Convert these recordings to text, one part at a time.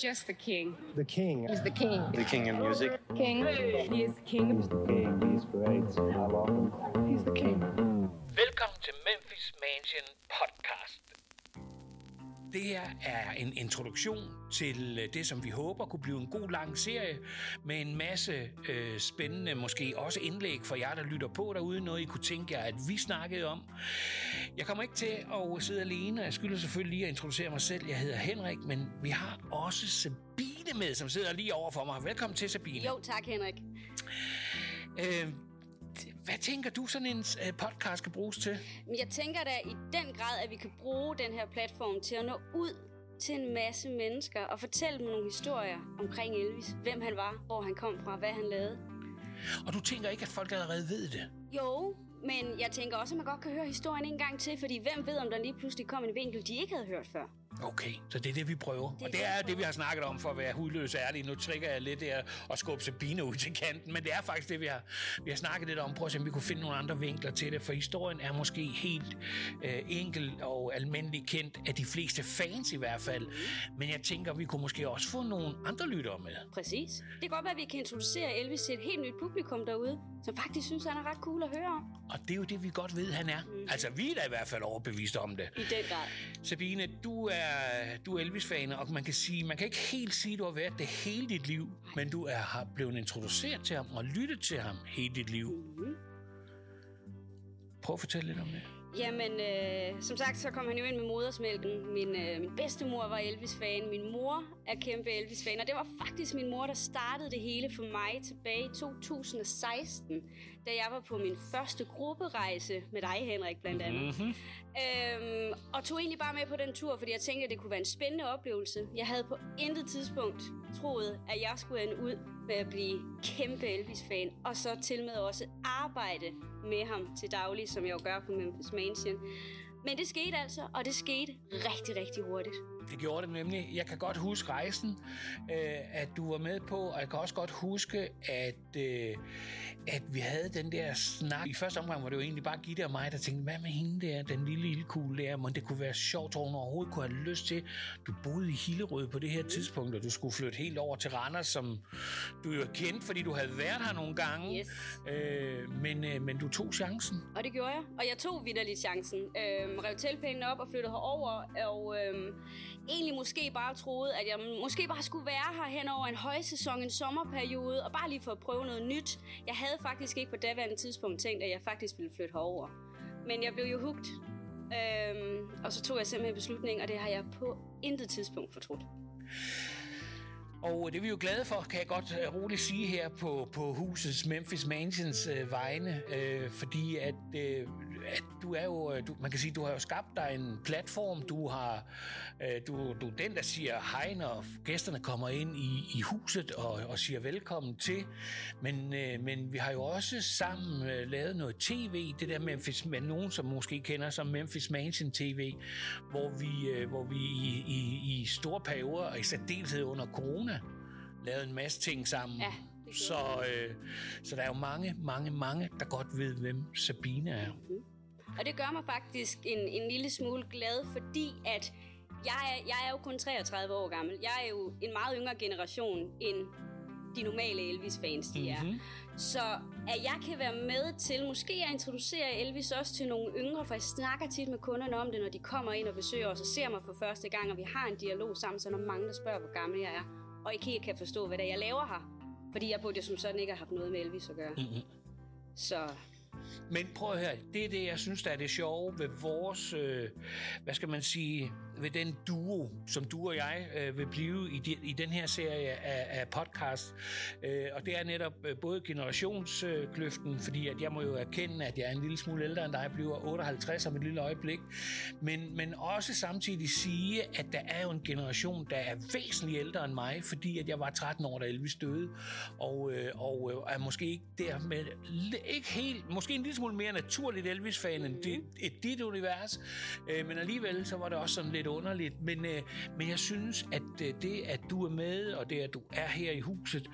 Just the king. The king. He's the king. The king of music. King. He is king. He's the king. He's great. I love him. He's the king. Hmm. Velkommen til Memphis Mansion podcast. Det her er en introduktion til øh, det, som vi håber kunne blive en god lang serie med en masse øh, spændende, måske også indlæg for jer, der lytter på derude, noget I kunne tænke jer, at vi snakkede om. Jeg kommer ikke til at sidde alene, og jeg skylder selvfølgelig lige at introducere mig selv. Jeg hedder Henrik, men vi har også Sabine med, som sidder lige over for mig. Velkommen til, Sabine. Jo, tak Henrik. Øh, hvad tænker du, sådan en øh, podcast skal bruges til? Jeg tænker da i den grad, at vi kan bruge den her platform til at nå ud til en masse mennesker og fortælle dem nogle historier omkring Elvis. Hvem han var, hvor han kom fra, hvad han lavede. Og du tænker ikke, at folk allerede ved det? Jo, men jeg tænker også, at man godt kan høre historien en gang til, fordi hvem ved, om der lige pludselig kom en vinkel, de ikke havde hørt før. Okay, så det er det, vi prøver. Det og det er det, vi har snakket om, for at være hudløs ærlig. Nu trækker jeg lidt der og skubber Sabine ud til kanten, men det er faktisk det, vi har, vi har snakket lidt om. Prøv at se, om vi kunne finde nogle andre vinkler til det, for historien er måske helt øh, enkel og almindelig kendt af de fleste fans i hvert fald. Men jeg tænker, vi kunne måske også få nogle andre lyttere med. Præcis. Det kan godt være, at vi kan introducere Elvis til et helt nyt publikum derude, som faktisk synes, han er ret cool at høre om. Og det er jo det, vi godt ved, han er. Altså, vi er da i hvert fald overbevist om det. I den grad. Sabine, du er, du er Elvis-fan, og man kan sige, man kan ikke helt sige, at du har været det hele dit liv, men du er har blevet introduceret til ham og lyttet til ham hele dit liv. Mhm. Prøv at fortælle lidt om det. Jamen, øh, som sagt, så kom han jo ind med modersmælken. Min, øh, min bedstemor var Elvis-fan. Min mor er kæmpe Elvis-fan. Og det var faktisk min mor, der startede det hele for mig tilbage i 2016, da jeg var på min første grupperejse med dig, Henrik, blandt andet. Mm-hmm. Øhm, og tog egentlig bare med på den tur, fordi jeg tænkte, at det kunne være en spændende oplevelse. Jeg havde på intet tidspunkt troet, at jeg skulle ende ud med at blive kæmpe Elvis-fan, og så til med også arbejde med ham til daglig, som jeg jo gør på Memphis Mansion. Men det skete altså, og det skete rigtig, rigtig hurtigt. Det gjorde det nemlig. Jeg kan godt huske rejsen, øh, at du var med på, og jeg kan også godt huske, at, øh, at vi havde den der snak. I første omgang var det jo egentlig bare Gitte og mig, der tænkte, hvad med hende der, den lille ildkugle der, men det kunne være sjovt, at hun overhovedet kunne have lyst til. Du boede i Hillerød på det her tidspunkt, og du skulle flytte helt over til Randers, som du jo er kendt, fordi du havde været her nogle gange. Yes. Øh, men, øh, men du tog chancen. Og det gjorde jeg. Og jeg tog vidderligt chancen. Øhm, rev teltpælene op og flyttede herover. Og øhm, egentlig måske bare troede, at jeg måske bare skulle være her hen over en højsæson, en sommerperiode, og bare lige for at prøve noget nyt. Jeg havde faktisk ikke på daværende tidspunkt tænkt, at jeg faktisk ville flytte herover. Men jeg blev jo hugt. Øhm, og så tog jeg simpelthen beslutningen, og det har jeg på intet tidspunkt fortrudt. Og det er vi jo glade for, kan jeg godt øh, roligt sige her på, på husets Memphis Mansions øh, vegne, øh, fordi at, øh, at du er jo, øh, du, man kan sige, du har jo skabt dig en platform, du har, øh, du, du er den, der siger hej, når gæsterne kommer ind i, i huset og, og siger velkommen til, men, øh, men vi har jo også sammen øh, lavet noget tv, det der Memphis, med nogen, som måske kender som Memphis Mansion TV, hvor vi, øh, hvor vi i, i, i store perioder, og i særdeleshed under corona, lavet en masse ting sammen. Ja, så, øh, så der er jo mange, mange, mange, der godt ved, hvem Sabine er. Og det gør mig faktisk en, en lille smule glad, fordi at jeg er, jeg er jo kun 33 år gammel. Jeg er jo en meget yngre generation end de normale Elvis-fans, de er. Mhm. Så at jeg kan være med til måske at introducere Elvis også til nogle yngre, for jeg snakker tit med kunderne om det, når de kommer ind og besøger os og ser mig for første gang, og vi har en dialog sammen, så der mange, der spørger, hvor gammel jeg er, og ikke helt kan forstå, hvad det er, jeg laver her. Fordi jeg burde jo som sådan ikke have haft noget med Elvis at gøre. Mhm. Så men prøv at høre, det er det, jeg synes, der er det sjove ved vores, øh, hvad skal man sige, ved den duo, som du og jeg øh, vil blive i, de, i den her serie af, af podcast. Øh, og det er netop øh, både generationskløften, øh, fordi at jeg må jo erkende, at jeg er en lille smule ældre end dig, jeg bliver 58 om et lille øjeblik, men, men også samtidig sige, at der er jo en generation, der er væsentligt ældre end mig, fordi at jeg var 13 år, da Elvis døde, og, øh, og øh, er måske ikke dermed, ikke helt, måske en lille smule mere naturligt Elvis-fan end dit, et dit univers, øh, men alligevel så var det også sådan lidt underligt. Men, øh, men jeg synes, at øh, det, at du er med, og det, at du er her i huset,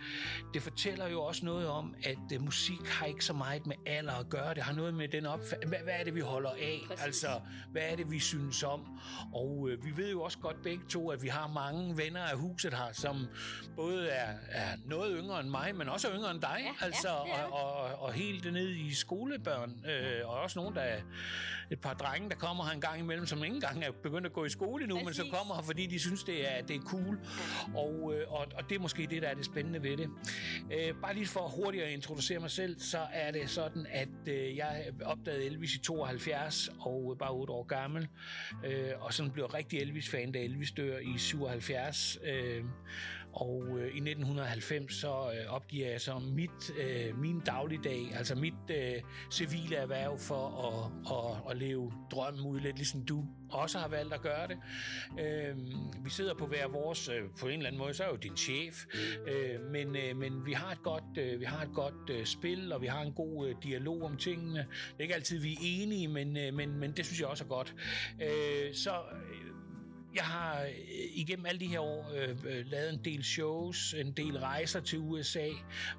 det fortæller jo også noget om, at øh, musik har ikke så meget med alder at gøre. Det har noget med den opfattelse. Hvad, hvad er det, vi holder af? Præcis. Altså, hvad er det, vi synes om? Og øh, vi ved jo også godt begge to, at vi har mange venner af huset her, som både er, er noget yngre end mig, men også yngre end dig. Ja, altså, ja, og, og, og helt ned i skolebørn. Øh, og også nogle, der er et par drenge, der kommer her en gang imellem, som ikke engang er begyndt at gå i skole endnu, men så kommer her, fordi de synes, det er, det er cool. Og, øh, og, og det er måske det, der er det spændende ved det. Øh, bare lige for hurtigt at introducere mig selv, så er det sådan, at øh, jeg opdagede Elvis i 72 og øh, bare 8 år gammel. Øh, og sådan blev rigtig Elvis-fan, da Elvis dør i 77. Øh, og øh, i 1990 så øh, opgiver jeg så mit, øh, min dagligdag, altså mit øh, civile erhverv for at, at, at leve drømmen ud, lidt ligesom du også har valgt at gøre det. Øh, vi sidder på hver vores, øh, på en eller anden måde, så er jo din chef, øh, men, øh, men vi har et godt, øh, vi har et godt øh, spil, og vi har en god øh, dialog om tingene. Det er ikke altid, vi er enige, men, øh, men, men det synes jeg også er godt. Øh, så øh, jeg har øh, igennem alle de her år øh, øh, lavet en del shows, en del rejser til USA.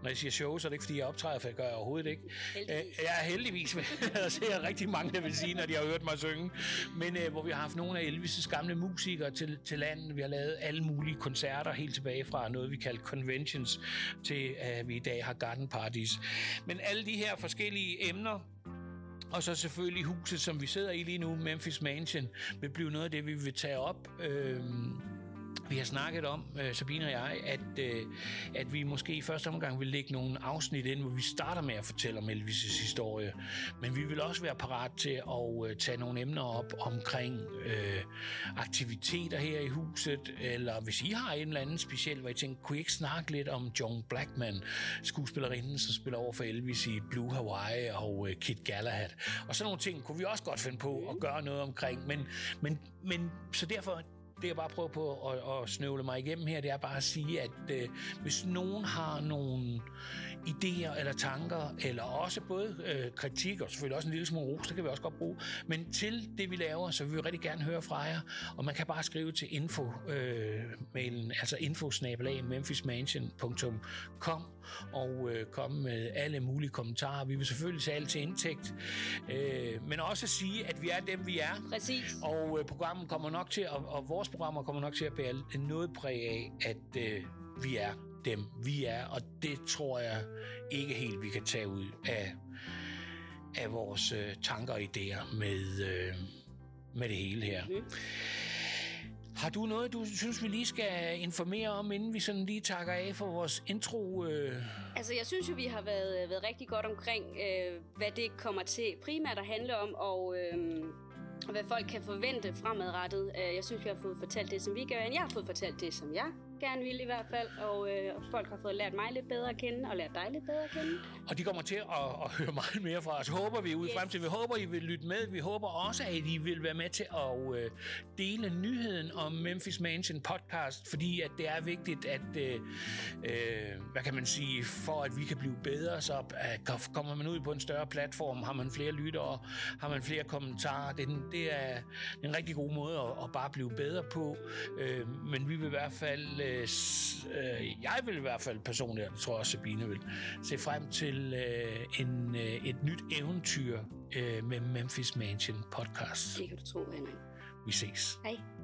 Når jeg siger shows, så er det ikke, fordi jeg optræder, for jeg gør jeg overhovedet ikke. Heldigvis. Øh, jeg er heldigvis med at se rigtig mange, der vil sige, når de har hørt mig synge. Men øh, hvor vi har haft nogle af Elvis' gamle musikere til, til landet. Vi har lavet alle mulige koncerter helt tilbage fra noget, vi kalder conventions, til at vi i dag har garden parties. Men alle de her forskellige emner, og så selvfølgelig huset, som vi sidder i lige nu, Memphis Mansion, vil blive noget af det, vi vil tage op. Øh, vi har snakket om, øh, Sabine og jeg, at, øh, at vi måske i første omgang vil lægge nogle afsnit ind, hvor vi starter med at fortælle om Elvis' historie. Men vi vil også være parat til at øh, tage nogle emner op omkring øh, aktiviteter her i huset, eller hvis I har en eller anden speciel, hvor I tænker, kunne I ikke snakke lidt om John Blackman, skuespillerinden, som spiller over for Elvis i Blue Hawaii og øh, Kit Galahad. Og sådan nogle ting kunne vi også godt finde på at gøre noget omkring. Men, men, men så derfor det jeg bare prøver på at, at snøvle mig igennem her, det er bare at sige, at øh, hvis nogen har nogle idéer eller tanker, eller også både øh, kritik og selvfølgelig også en lille smule ros, det kan vi også godt bruge, men til det vi laver, så vil vi rigtig gerne høre fra jer, og man kan bare skrive til info øh, info-mailen, altså infosnabelag memphismansion.com og øh, komme med alle mulige kommentarer. Vi vil selvfølgelig tage alt til indtægt, øh, men også sige, at vi er dem, vi er. Præcis. Og øh, programmet kommer nok til, og, og vores programmer kommer nok til at bære noget præg af, at øh, vi er dem, vi er, og det tror jeg ikke helt, vi kan tage ud af, af vores øh, tanker og idéer med, øh, med det hele her. Mm. Har du noget, du synes, vi lige skal informere om, inden vi sådan lige takker af for vores intro? Øh? Altså, jeg synes jo, vi har været, øh, været rigtig godt omkring, øh, hvad det kommer til primært at handle om, og, øh, og hvad folk kan forvente fremadrettet. Øh, jeg synes, vi har fået fortalt det, som vi gør. Jeg har fået fortalt det, som jeg gerne vil i hvert fald, og, øh, og folk har fået lært mig lidt bedre at kende, og lært dig lidt bedre at kende. Og de kommer til at, at høre meget mere fra os. Håber vi ud Yes. frem til. Vi håber, I vil lytte med. Vi håber også, at I vil være med til at øh, dele nyheden om Memphis Mansion podcast, fordi at det er vigtigt, at, øh, øh, hvad kan man sige, for at vi kan blive bedre, så øh, kommer man ud på en større platform, har man flere lyttere, har man flere kommentarer. Det er, en- det er en rigtig god måde at, at bare blive bedre på. Øh, men vi vil i hvert fald, øh, øh, jeg vil i hvert fald personligt, og det tror jeg også Sabine vil, se frem til øh, en, øh, et nyt eventyr øh, med Memphis Mansion podcast. Det kan du tro, Henrik. Vi ses. Hej.